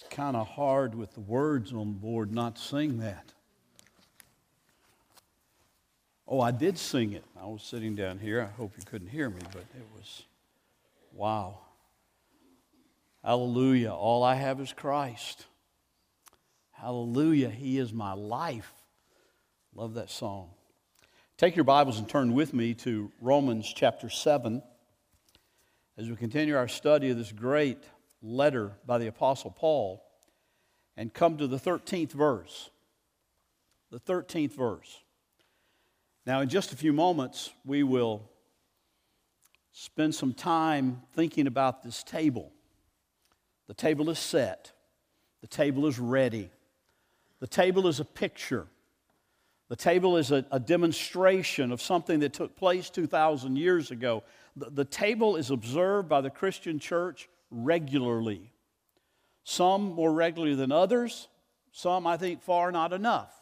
It's kind of hard with the words on the board not sing that. Oh, I did sing it. I was sitting down here. I hope you couldn't hear me, but it was wow. Hallelujah. All I have is Christ. Hallelujah. He is my life. Love that song. Take your Bibles and turn with me to Romans chapter 7 as we continue our study of this great letter by the Apostle Paul and come to the 13th verse. The 13th verse. Now, in just a few moments, we will spend some time thinking about this table. The table is set, the table is ready, the table is a picture. The table is a, a demonstration of something that took place 2,000 years ago. The, the table is observed by the Christian church regularly. Some more regularly than others, some, I think, far not enough.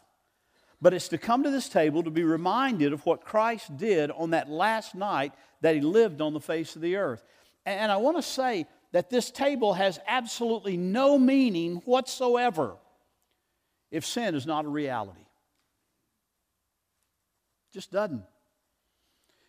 But it's to come to this table to be reminded of what Christ did on that last night that he lived on the face of the earth. And I want to say that this table has absolutely no meaning whatsoever if sin is not a reality. Just doesn't.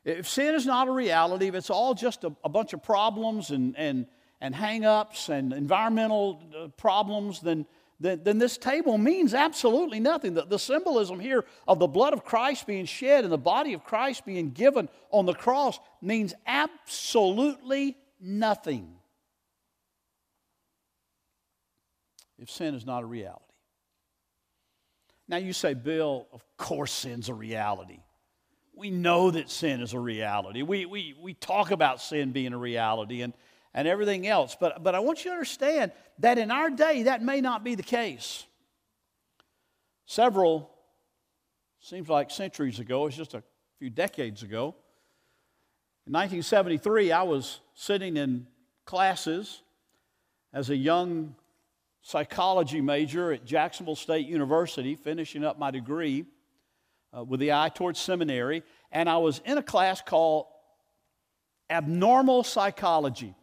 If sin is not a reality, if it's all just a, a bunch of problems and, and, and hang ups and environmental uh, problems, then, then, then, this table means absolutely nothing. The, the symbolism here of the blood of Christ being shed and the body of Christ being given on the cross means absolutely nothing if sin is not a reality. Now you say, Bill, of course sin's a reality we know that sin is a reality. We, we, we talk about sin being a reality and, and everything else. But, but I want you to understand that in our day, that may not be the case. Several, seems like centuries ago, it's just a few decades ago. In 1973, I was sitting in classes as a young psychology major at Jacksonville State University, finishing up my degree uh, with the eye towards seminary, and I was in a class called Abnormal Psychology.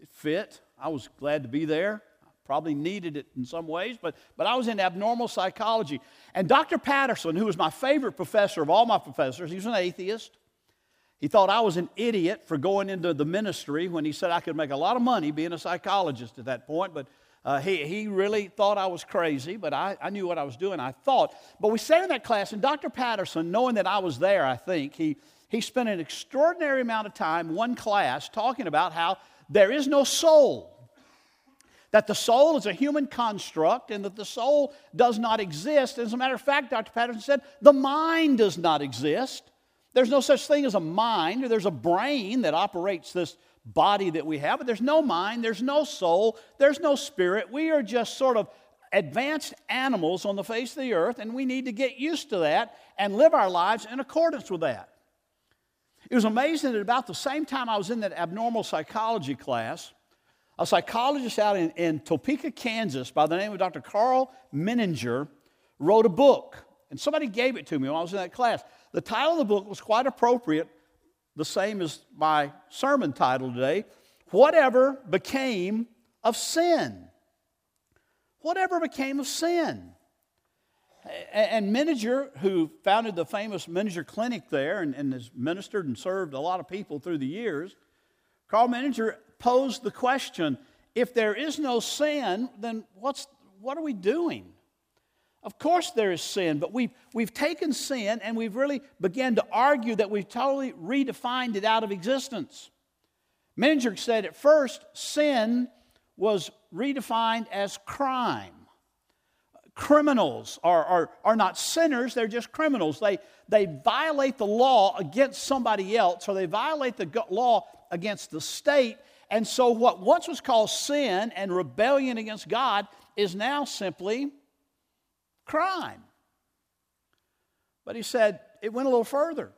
It fit. I was glad to be there. I probably needed it in some ways, but, but I was in abnormal psychology. And Dr. Patterson, who was my favorite professor of all my professors, he was an atheist. He thought I was an idiot for going into the ministry when he said I could make a lot of money being a psychologist at that point, but uh, he, he really thought I was crazy, but I, I knew what I was doing, I thought. But we sat in that class, and Dr. Patterson, knowing that I was there, I think, he, he spent an extraordinary amount of time, one class, talking about how there is no soul. That the soul is a human construct and that the soul does not exist. As a matter of fact, Dr. Patterson said the mind does not exist. There's no such thing as a mind. There's a brain that operates this body that we have, but there's no mind, there's no soul, there's no spirit. We are just sort of advanced animals on the face of the earth, and we need to get used to that and live our lives in accordance with that. It was amazing that about the same time I was in that abnormal psychology class, a psychologist out in, in Topeka, Kansas, by the name of Dr. Karl Menninger, wrote a book. And somebody gave it to me when I was in that class. The title of the book was quite appropriate the same as my sermon title today Whatever Became of Sin. Whatever became of sin. And Menninger, who founded the famous Menninger Clinic there and, and, has ministered and served a lot of people through the years, Karl Menninger posed the question if there is no sin, then what's, what are we doing? Of course, there is sin, but we've, we've taken sin and we've really begun to argue that we've totally redefined it out of existence. Menninger said at first, sin was redefined as crime. Criminals are, are, are not sinners, they're just criminals. They, they violate the law against somebody else, or they violate the law against the state. And so, what once was called sin and rebellion against God is now simply crime. But he said it went a little further.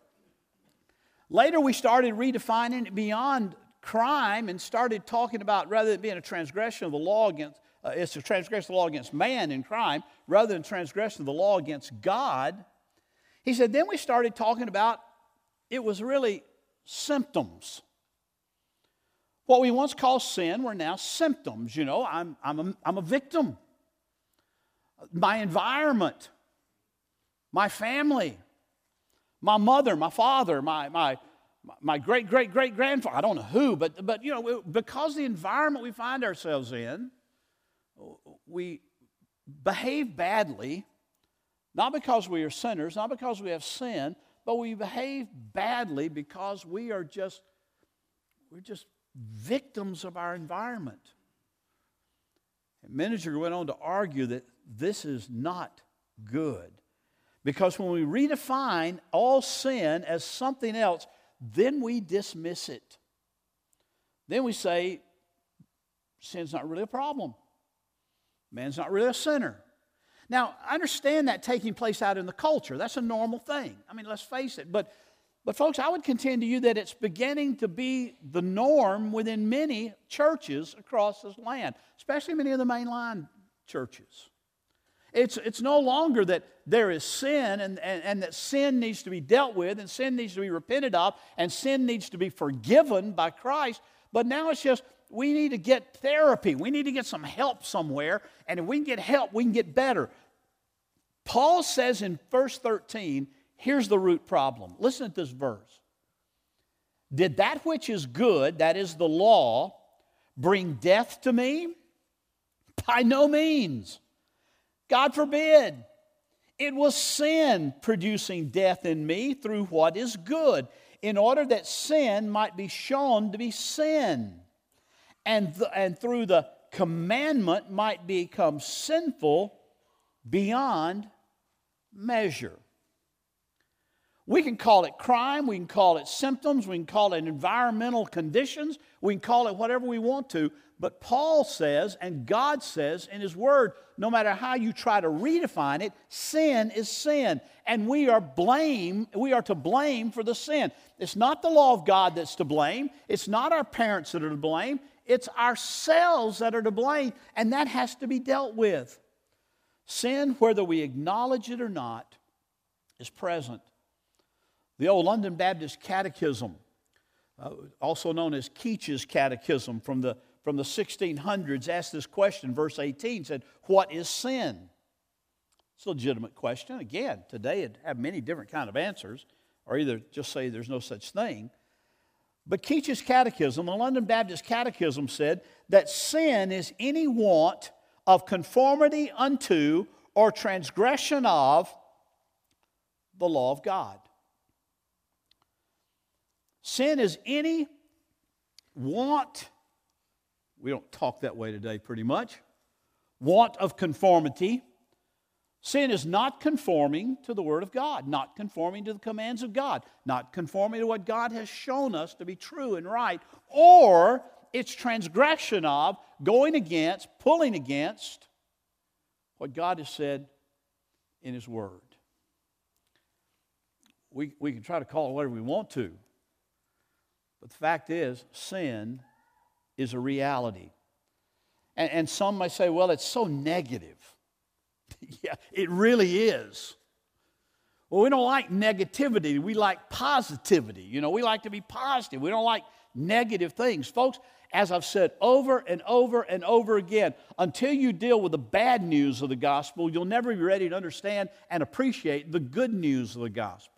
Later, we started redefining it beyond crime and started talking about rather than being a transgression of the law against, uh, it's a transgression of the law against man in crime, rather than transgression of the law against God. He said, then we started talking about it was really symptoms. What we once called sin were now symptoms. You know, I'm, I'm, a, I'm a victim. My environment, my family, my mother, my father, my, my, my great great great grandfather, I don't know who, but, but you know, because the environment we find ourselves in, we behave badly, not because we are sinners, not because we have sin, but we behave badly because we are just, we're just victims of our environment. And Menninger went on to argue that this is not good. Because when we redefine all sin as something else, then we dismiss it. Then we say, sin's not really a problem. Man's not really a sinner. Now, I understand that taking place out in the culture. That's a normal thing. I mean, let's face it. But, but folks, I would contend to you that it's beginning to be the norm within many churches across this land, especially many of the mainline churches. It's, it's no longer that there is sin and, and, and that sin needs to be dealt with and sin needs to be repented of and sin needs to be forgiven by Christ. But now it's just we need to get therapy. We need to get some help somewhere. And if we can get help, we can get better. Paul says in verse 13, here's the root problem. Listen to this verse. Did that which is good, that is the law, bring death to me? By no means. God forbid. It was sin producing death in me through what is good, in order that sin might be shown to be sin, and, th- and through the commandment might become sinful beyond measure. We can call it crime, we can call it symptoms, we can call it environmental conditions, we can call it whatever we want to, but Paul says, and God says in His Word, no matter how you try to redefine it, sin is sin. And we are blame, we are to blame for the sin. It's not the law of God that's to blame. It's not our parents that are to blame. It's ourselves that are to blame, and that has to be dealt with. Sin, whether we acknowledge it or not, is present. The old London Baptist Catechism, uh, also known as Keach's Catechism from the from the 1600s asked this question, verse 18 said, What is sin? It's a legitimate question. Again, today it have many different kind of answers, or either just say there's no such thing. But Keach's Catechism, the London Baptist Catechism, said that sin is any want of conformity unto or transgression of the law of God. Sin is any want we don't talk that way today pretty much. Want of conformity. Sin is not conforming to the Word of God, not conforming to the commands of God, not conforming to what God has shown us to be true and right, or its transgression of, going against, pulling against what God has said in His Word. We, we can try to call it whatever we want to, but the fact is, sin is a reality. And, and some may say, well, it's so negative. yeah, it really is. Well, we don't like negativity. We like positivity. You know, we like to be positive. We don't like negative things. Folks, as I've said over and over and over again, until you deal with the bad news of the gospel, you'll never be ready to understand and appreciate the good news of the gospel.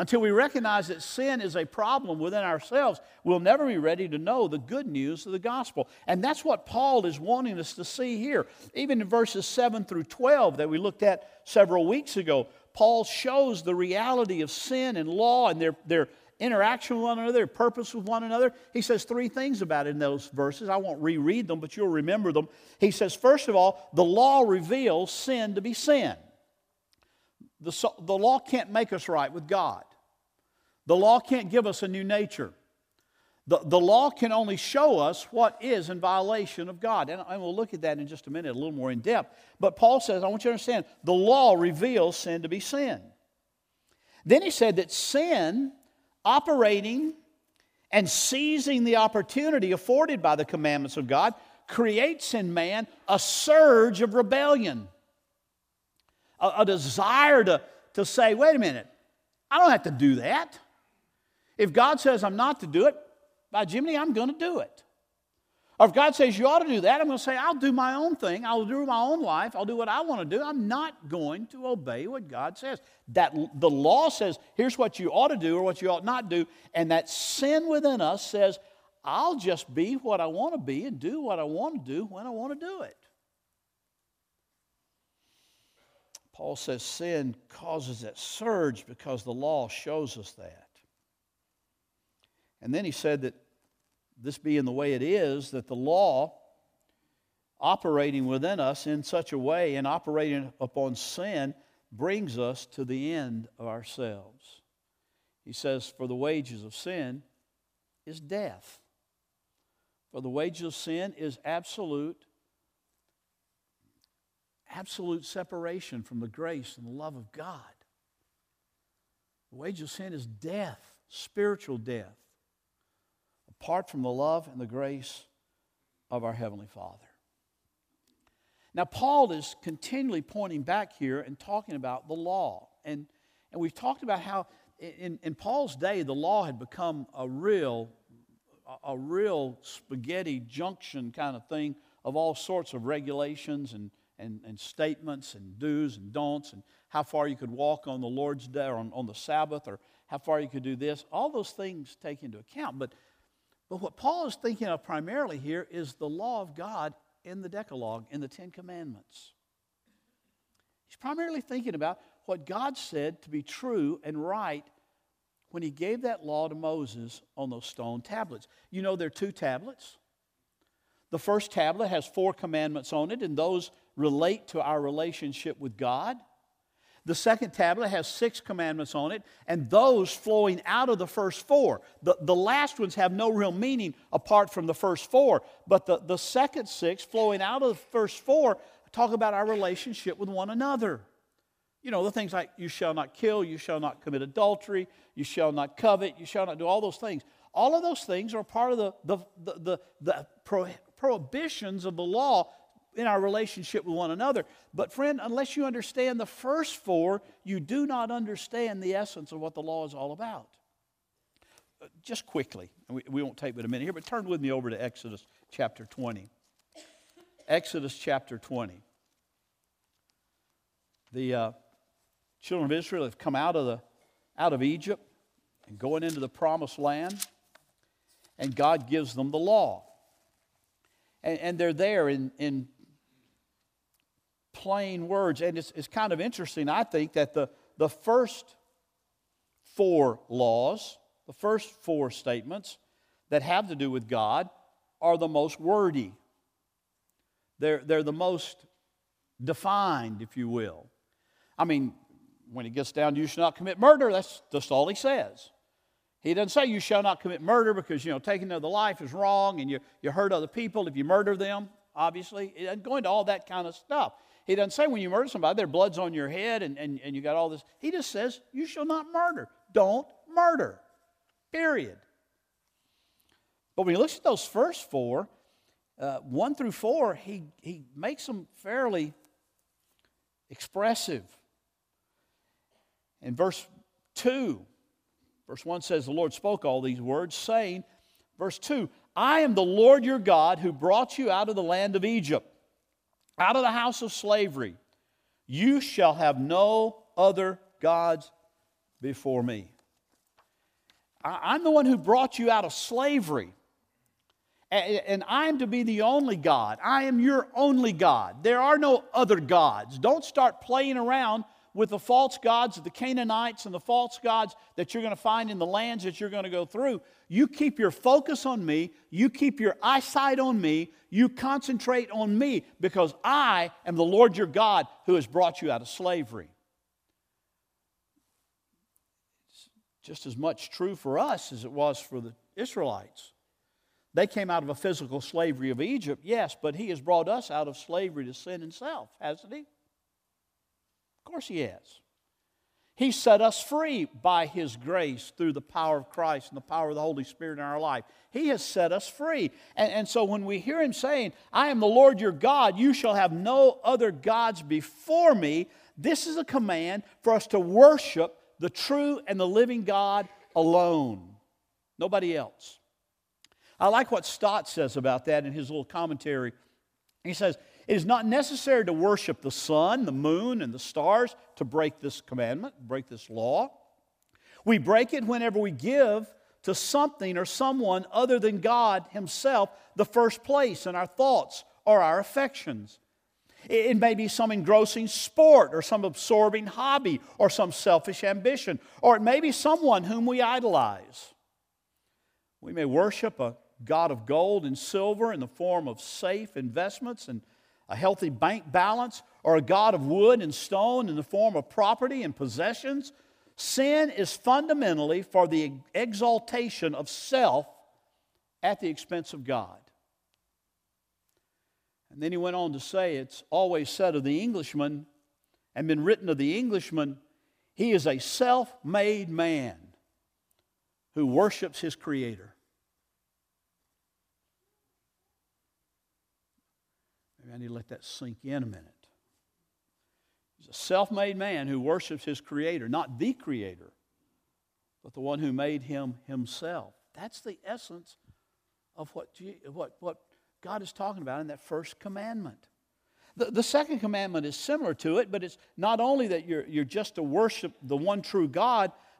Until we recognize that sin is a problem within ourselves, we'll never be ready to know the good news of the gospel. And that's what Paul is wanting us to see here. Even in verses 7 through 12 that we looked at several weeks ago, Paul shows the reality of sin and law and their, their interaction with one another, their purpose with one another. He says three things about it in those verses. I won't reread them, but you'll remember them. He says, first of all, the law reveals sin to be sin. The, the law can't make us right with God. The law can't give us a new nature. The, the law can only show us what is in violation of God. And, and we'll look at that in just a minute, a little more in depth. But Paul says, I want you to understand, the law reveals sin to be sin. Then he said that sin, operating and seizing the opportunity afforded by the commandments of God, creates in man a surge of rebellion, a, a desire to, to say, wait a minute, I don't have to do that. If God says I'm not to do it, by Jiminy, I'm going to do it. Or if God says you ought to do that, I'm going to say, I'll do my own thing. I'll do my own life. I'll do what I want to do. I'm not going to obey what God says. That the law says, here's what you ought to do or what you ought not do. And that sin within us says, I'll just be what I want to be and do what I want to do when I want to do it. Paul says sin causes that surge because the law shows us that. And then he said that this being the way it is, that the law operating within us in such a way and operating upon sin brings us to the end of ourselves. He says, For the wages of sin is death. For the wages of sin is absolute, absolute separation from the grace and the love of God. The wages of sin is death, spiritual death apart from the love and the grace of our Heavenly Father. Now, Paul is continually pointing back here and talking about the law. And, and we've talked about how in, in Paul's day, the law had become a real, a real spaghetti junction kind of thing of all sorts of regulations and, and, and statements and do's and don'ts and how far you could walk on the Lord's day or on, on the Sabbath or how far you could do this. All those things take into account. But but what Paul is thinking of primarily here is the law of God in the Decalogue, in the Ten Commandments. He's primarily thinking about what God said to be true and right when he gave that law to Moses on those stone tablets. You know, there are two tablets. The first tablet has four commandments on it, and those relate to our relationship with God. The second tablet has six commandments on it, and those flowing out of the first four. The, the last ones have no real meaning apart from the first four, but the, the second six flowing out of the first four talk about our relationship with one another. You know, the things like you shall not kill, you shall not commit adultery, you shall not covet, you shall not do all those things. All of those things are part of the, the, the, the, the prohibitions of the law in our relationship with one another. But, friend, unless you understand the first four, you do not understand the essence of what the law is all about. Uh, just quickly, we, we won't take but a minute here, but turn with me over to Exodus chapter 20. Exodus chapter 20. The uh, children of Israel have come out of, the, out of Egypt and going into the promised land, and God gives them the law. And, and they're there in, in plain words. And it's, it's kind of interesting, I think, that the, the first four laws, the first four statements that have to do with God, are the most wordy. They're, they're the most defined, if you will. I mean, when it gets down to you shall not commit murder, that's just all he says. He doesn't say you shall not commit murder because, you know, taking another life is wrong and you, you hurt other people if you murder them, obviously. It doesn't go into all that kind of stuff. He doesn't say when you murder somebody, their blood's on your head and, and, and you got all this. He just says, You shall not murder. Don't murder. Period. But when he looks at those first four, uh, one through four, he, he makes them fairly expressive. In verse 2, verse 1 says, The Lord spoke all these words, saying, verse 2, I am the Lord your God who brought you out of the land of Egypt out of the house of slavery. You shall have no other gods before me. I'm the one who brought you out of slavery. And I'm to be the only God. I am your only God. There are no other gods. Don't start playing around with the false gods of the Canaanites and the false gods that you're going to find in the lands that you're going to go through. You keep your focus on me, you keep your eyesight on me, you concentrate on me because I am the Lord your God who has brought you out of slavery. It's just as much true for us as it was for the Israelites. They came out of a physical slavery of Egypt, yes, but He has brought us out of slavery to sin and self, hasn't He? Of course, He has. He set us free by His grace through the power of Christ and the power of the Holy Spirit in our life. He has set us free. And, and so when we hear Him saying, I am the Lord your God, you shall have no other gods before me, this is a command for us to worship the true and the living God alone, nobody else. I like what Stott says about that in his little commentary. He says, It is not necessary to worship the sun, the moon, and the stars to break this commandment, break this law. We break it whenever we give to something or someone other than God Himself the first place in our thoughts or our affections. It may be some engrossing sport or some absorbing hobby or some selfish ambition, or it may be someone whom we idolize. We may worship a God of gold and silver in the form of safe investments and a healthy bank balance, or a God of wood and stone in the form of property and possessions. Sin is fundamentally for the exaltation of self at the expense of God. And then he went on to say, It's always said of the Englishman and been written of the Englishman, he is a self made man who worships his Creator. I need to let that sink in a minute. He's a self made man who worships his Creator, not the Creator, but the one who made him himself. That's the essence of what, what, what God is talking about in that first commandment. The, the second commandment is similar to it, but it's not only that you're, you're just to worship the one true God,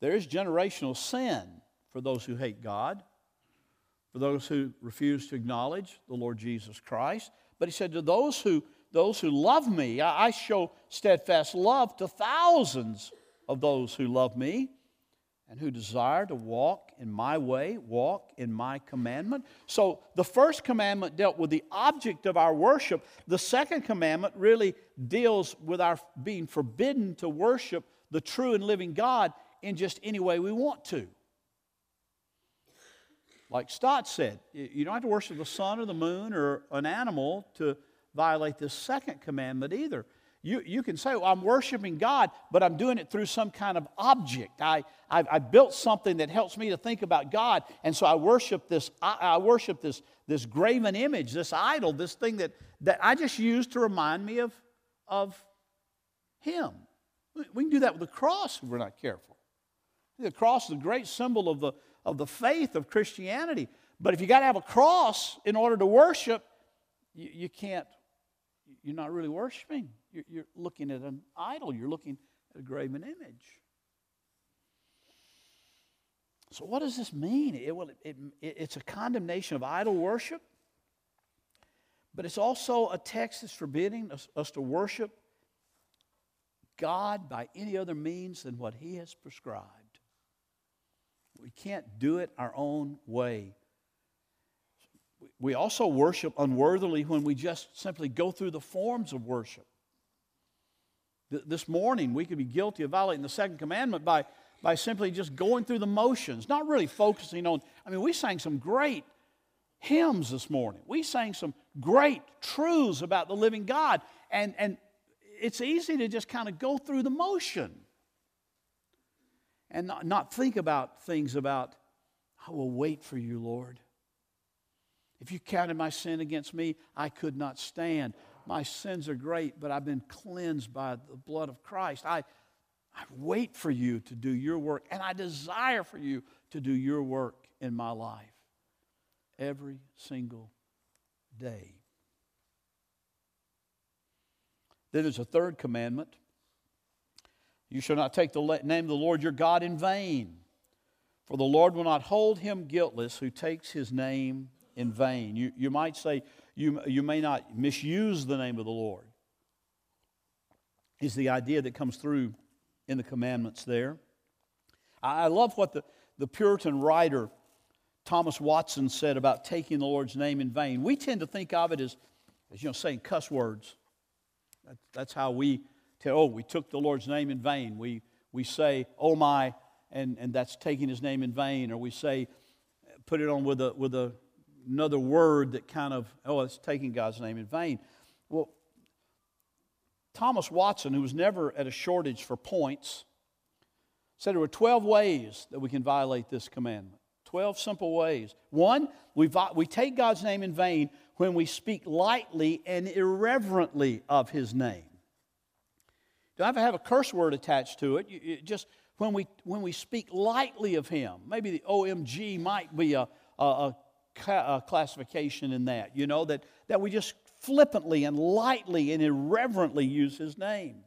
There is generational sin for those who hate God, for those who refuse to acknowledge the Lord Jesus Christ. But he said, To those who, those who love me, I show steadfast love to thousands of those who love me and who desire to walk in my way, walk in my commandment. So the first commandment dealt with the object of our worship. The second commandment really deals with our being forbidden to worship the true and living God in just any way we want to. Like Stott said, you don't have to worship the sun or the moon or an animal to violate this second commandment either. You, you can say, well, I'm worshiping God, but I'm doing it through some kind of object. I, I, I built something that helps me to think about God, and so I worship this, I, I worship this, this graven image, this idol, this thing that, that I just use to remind me of, of Him. We can do that with the cross if we're not careful. The cross is a great symbol of the, of the faith of Christianity. But if you got to have a cross in order to worship, you, you can't, you're not really worshiping. You're, you're, looking at an idol, you're looking at a graven image. So, what does this mean? It, well, it, it, it's a condemnation of idol worship, but it's also a text that's forbidding us, us to worship God by any other means than what He has prescribed. We can't do it our own way. We also worship unworthily when we just simply go through the forms of worship. This morning, we could be guilty of violating the second commandment by, by simply just going through the motions, not really focusing on. I mean, we sang some great hymns this morning. We sang some great truths about the living God. And, and it's easy to just kind of go through the motion and not, not think about things about, I will wait for you, Lord. If you counted my sin against me, I could not stand. My sins are great, but I've been cleansed by the blood of Christ. I, I wait for you to do your work, and I desire for you to do your work in my life every single day. Then there's a third commandment you shall not take the name of the Lord your God in vain, for the Lord will not hold him guiltless who takes his name in vain. You, you might say, you, you may not misuse the name of the Lord, is the idea that comes through in the commandments there. I love what the, the Puritan writer Thomas Watson said about taking the Lord's name in vain. We tend to think of it as, as you know, saying cuss words. that's how we tell, oh, we took the Lord's name in vain. We, we say, oh my, and, and that's taking his name in vain. Or we say, put it on with, a, with a, another word that kind of, oh, it's taking God's name in vain. Well, Thomas Watson, who was never at a shortage for points, said there were 12 ways that we can violate this commandment. 12 simple ways. One, we, we take God's name in vain when we speak lightly and irreverently of his name. Don't have to have a curse word attached to it. Just when we, when we speak lightly of him, maybe the OMG might be a, a, a, a classification in that, you know, that, that we just flippantly and lightly and irreverently use his name.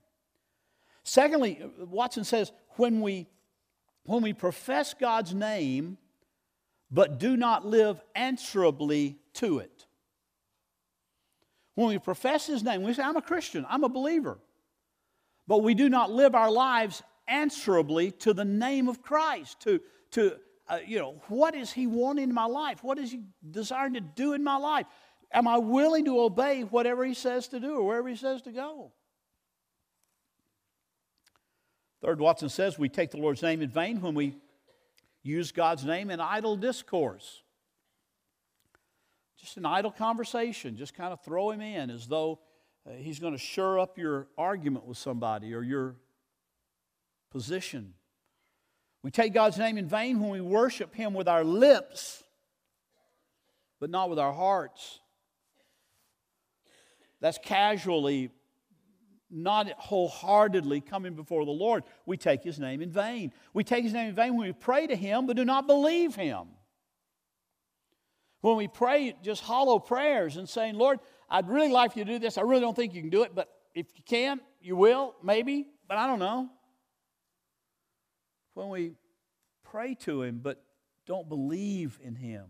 Secondly, Watson says, when we, when we profess God's name, but do not live answerably to it. When we profess his name, we say, I'm a Christian, I'm a believer. But we do not live our lives answerably to the name of Christ, to, to uh, you know, what is he wanting in my life? What is he desiring to do in my life? Am I willing to obey whatever he says to do or wherever he says to go? Third, Watson says we take the Lord's name in vain when we use God's name in idle discourse. Just an idle conversation, just kind of throw him in as though Uh, he's going to shore up your argument with somebody or your position. We take God's name in vain when we worship him with our lips, but not with our hearts. That's casually not wholeheartedly coming before the Lord, we take His name in vain. We take His name in vain when we pray to Him but do not believe Him. When we pray just hollow prayers and saying, Lord, I'd really like you to do this. I really don't think you can do it, but if you can, you will, maybe, but I don't know. When we pray to Him but don't believe in Him.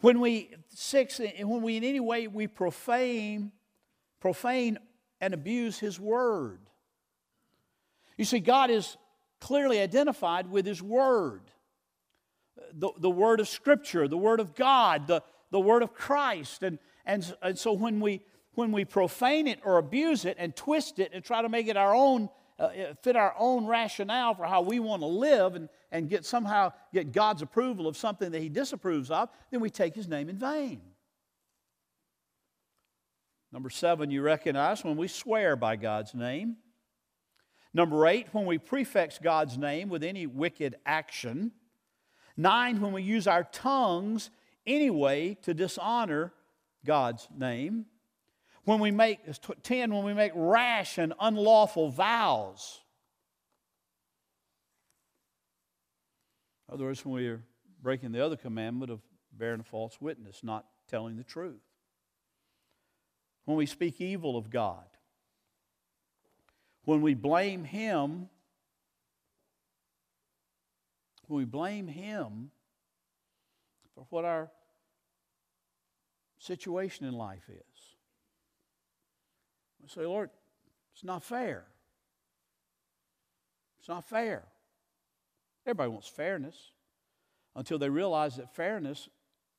When we, six, when we in any way we profane, profane and abuse His Word. You see, God is clearly identified with His Word the, the Word of Scripture, the Word of God, the, the Word of Christ. And, and, and so when we, when we profane it or abuse it and twist it and try to make it our own, uh, fit our own rationale for how we want to live and, and get somehow get God's approval of something that He disapproves of, then we take His name in vain. Number seven, you recognize when we swear by God's name. Number eight, when we prefix God's name with any wicked action. Nine, when we use our tongues anyway to dishonor God's name. When we make, ten, when we make rash and unlawful vows. In other words, when we are breaking the other commandment of bearing false witness, not telling the truth when we speak evil of God, when we blame Him, when we blame Him for what our situation in life is. We say, Lord, it's not fair. It's not fair. Everybody wants fairness until they realize that fairness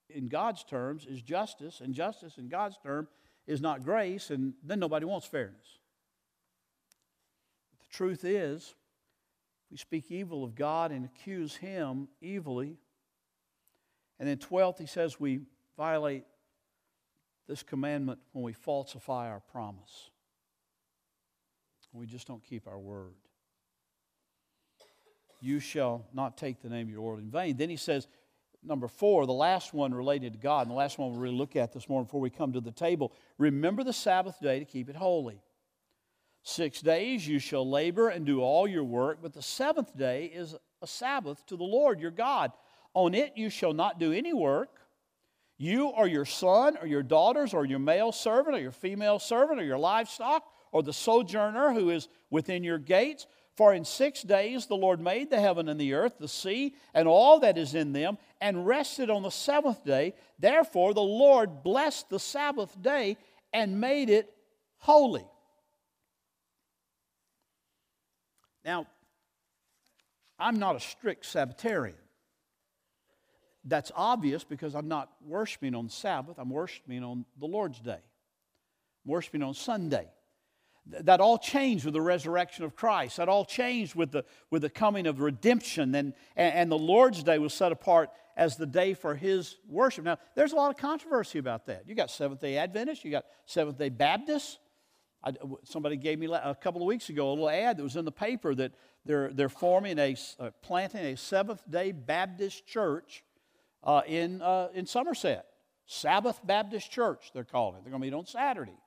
in God's terms is justice, and justice in God's term is not grace, and then nobody wants fairness. But the truth is, we speak evil of God and accuse Him evilly. And then, 12th, he says we violate this commandment when we falsify our promise. We just don't keep our word. You shall not take the name of your Lord in vain. Then he says, number four, the last one related to God, and the last one we'll really look at this morning before we come to the table. Remember the Sabbath day to keep it holy. Six days you shall labor and do all your work, but the seventh day is a Sabbath to the Lord your God. On it you shall not do any work. You or your son or your daughters or your male servant or your female servant or your livestock or the sojourner who is within your gates for in six days the Lord made the heaven and the earth, the sea, and all that is in them, and rested on the seventh day. Therefore the Lord blessed the Sabbath day and made it holy. Now, I'm not a strict Sabbatarian. That's obvious because I'm not worshiping on Sabbath, I'm worshiping on the Lord's day, I'm worshiping on Sunday. that all changed with the resurrection of Christ. That all changed with the, with the coming of redemption. And, and the Lord's Day was set apart as the day for His worship. Now, there's a lot of controversy about that. You got Seventh day Adventists, you got Seventh day Baptists. I, somebody gave me a couple of weeks ago a little ad that was in the paper that they're, they're forming a, uh, planting a Seventh day Baptist church uh, in, uh, in Somerset. Sabbath Baptist Church, they're calling it. They're going to meet on Saturday.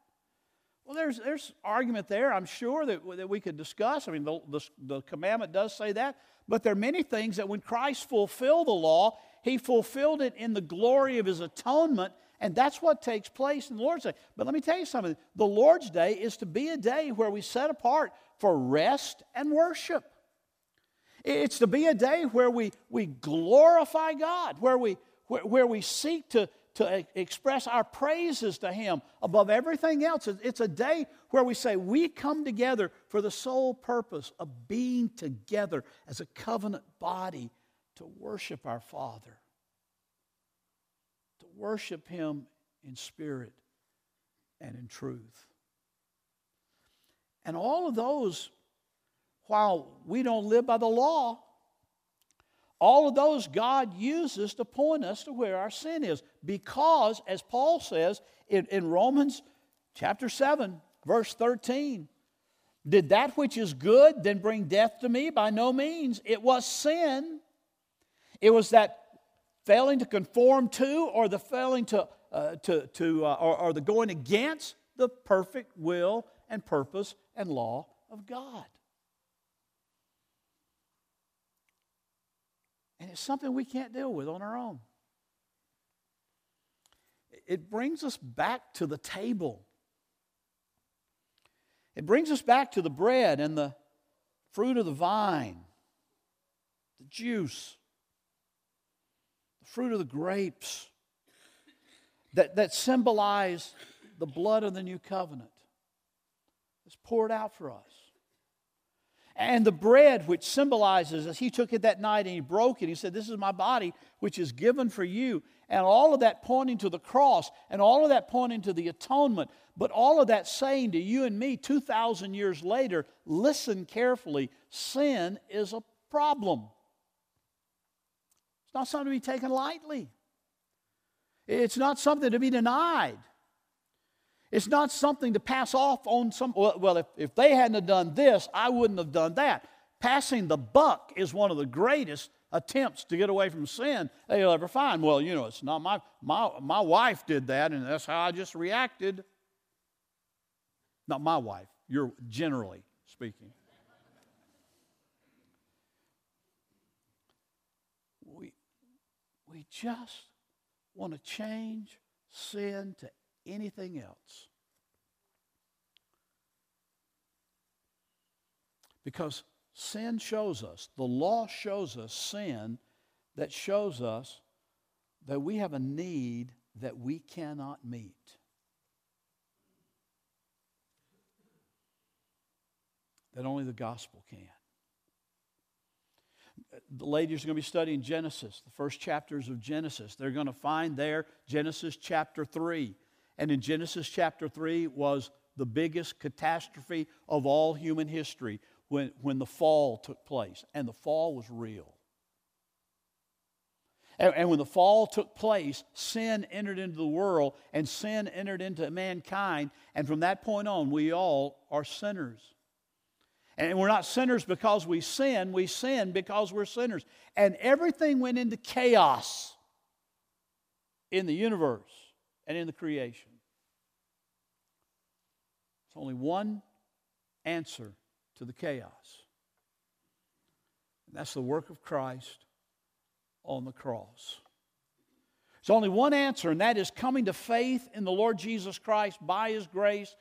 Well, there's, there's argument there, I'm sure, that, that we could discuss. I mean, the, the, the commandment does say that. But there are many things that when Christ fulfilled the law, he fulfilled it in the glory of his atonement, and that's what takes place in the Lord's Day. But let me tell you something the Lord's Day is to be a day where we set apart for rest and worship. It's to be a day where we, we glorify God, where we, where, where we seek to, to express our praises to Him above everything else. It's a day where we say we come together for the sole purpose of being together as a covenant body to worship our Father, to worship Him in spirit and in truth. And all of those, while we don't live by the law, all of those God uses to point us to where our sin is. Because, as Paul says in, in Romans chapter 7, verse 13, did that which is good then bring death to me? By no means. It was sin. It was that failing to conform to or the failing to, uh, to, to uh, or, or the going against the perfect will and purpose and law of God. And it's something we can't deal with on our own. It brings us back to the table. It brings us back to the bread and the fruit of the vine, the juice, the fruit of the grapes that, that symbolize the blood of the new covenant. It's poured out for us. And the bread, which symbolizes, as he took it that night and he broke it, he said, This is my body, which is given for you. And all of that pointing to the cross, and all of that pointing to the atonement, but all of that saying to you and me 2,000 years later, listen carefully sin is a problem. It's not something to be taken lightly, it's not something to be denied. It's not something to pass off on some, well, if, if they hadn't done this, I wouldn't have done that. Passing the buck is one of the greatest attempts to get away from sin they'll ever find. Well, you know, it's not my, my, my wife did that, and that's how I just reacted. Not my wife, you're generally speaking. We, we just want to change sin to anything else. Because sin shows us, the law shows us sin that shows us that we have a need that we cannot meet. That only the gospel can. The ladies are going to be studying Genesis, the first chapters of Genesis. They're going to find there Genesis chapter 3 and in Genesis chapter 3 was the biggest catastrophe of all human history when, when the fall took place. And the fall was real. And, and when the fall took place, sin entered into the world and sin entered into mankind. And from that point on, we all are sinners. And we're not sinners because we sin, we sin because we're sinners. And everything went into chaos in the universe and in the creation. It's only one answer to the chaos, and that's the work of Christ on the cross. There's only one answer, and that is coming to faith in the Lord Jesus Christ by His grace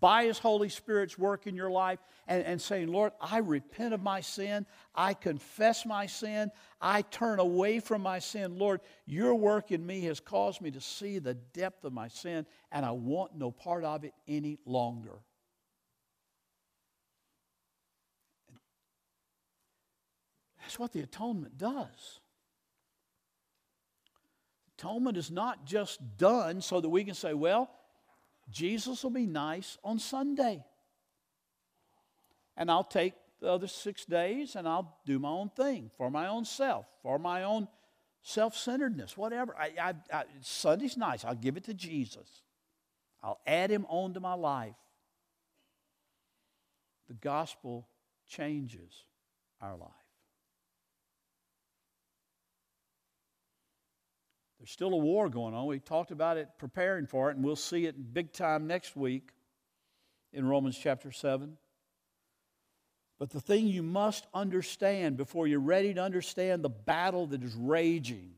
by His Holy Spirit's work in your life and, and saying, Lord, I repent of my sin. I confess my sin. I turn away from my sin. Lord, your work in me has caused me to see the depth of my sin, and I want no part of it any longer. That's what the atonement does. Atonement is not just done so that we can say, well, Jesus will be nice on Sunday. and I'll take the other six days and I'll do my own thing for my own self, for my own self centeredness, whatever. I, I, I, Sunday's nice. I'll give it to Jesus, I'll add him on to my life. The gospel changes our life. There's still a war going on. We talked about it, preparing for it, and we'll see it big time next week in Romans chapter 7. But the thing you must understand before you're ready to understand the battle that is raging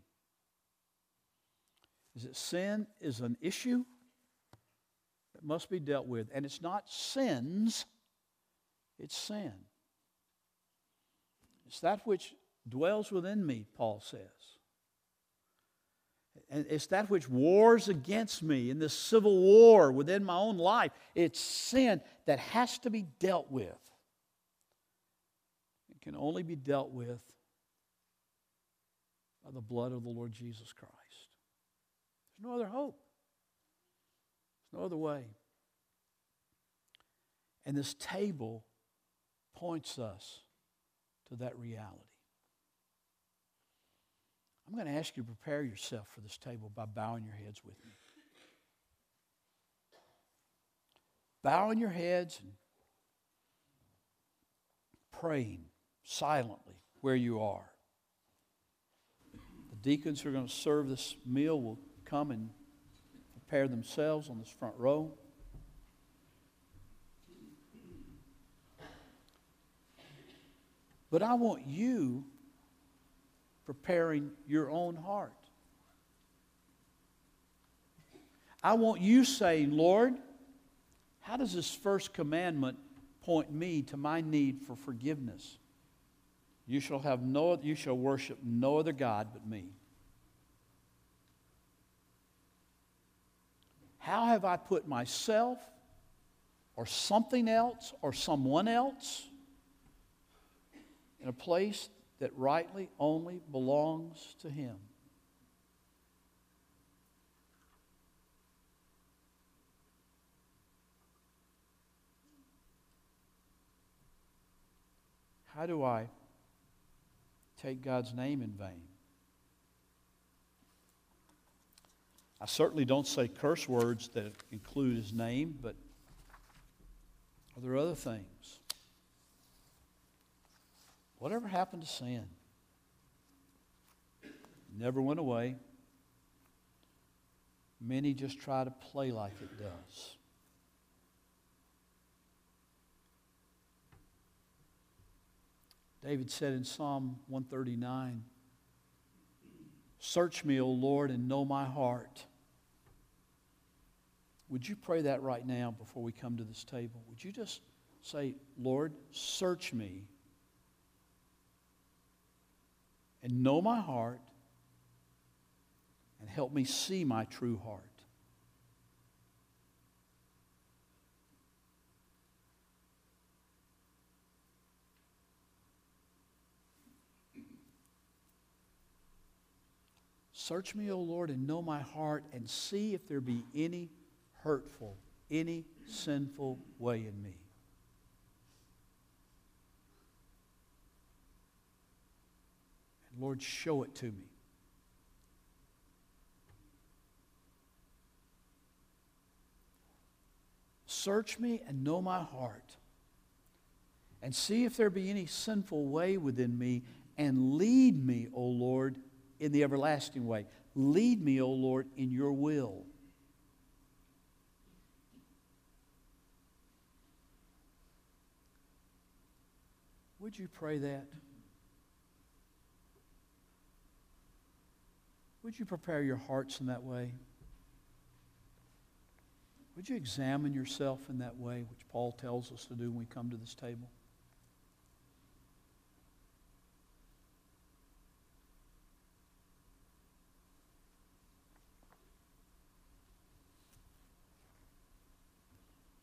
is that sin is an issue that must be dealt with. And it's not sins, it's sin. It's that which dwells within me, Paul says. And it's that which wars against me in this civil war within my own life. It's sin that has to be dealt with. It can only be dealt with by the blood of the Lord Jesus Christ. There's no other hope, there's no other way. And this table points us to that reality. I'm going to ask you to prepare yourself for this table by bowing your heads with me. Bowing your heads and praying silently where you are. The deacons who are going to serve this meal will come and prepare themselves on this front row. But I want you preparing your own heart. I want you saying, Lord, how does this first commandment point me to my need for forgiveness? You shall have no you shall worship no other god but me. How have I put myself or something else or someone else in a place that rightly only belongs to Him. How do I take God's name in vain? I certainly don't say curse words that include His name, but are there other things? Whatever happened to sin? Never went away. Many just try to play like it does. David said in Psalm 139 Search me, O Lord, and know my heart. Would you pray that right now before we come to this table? Would you just say, Lord, search me and know my heart and help me see my true heart. Search me, O Lord, and know my heart, and see if there be any hurtful, any sinful way in me. Lord, show it to me. Search me and know my heart, and see if there be any sinful way within me, and lead me, O Lord, in the everlasting way. Lead me, O Lord, in your will. Would you pray that? Would you prepare your hearts in that way? Would you examine yourself in that way, which Paul tells us to do when we come to this table?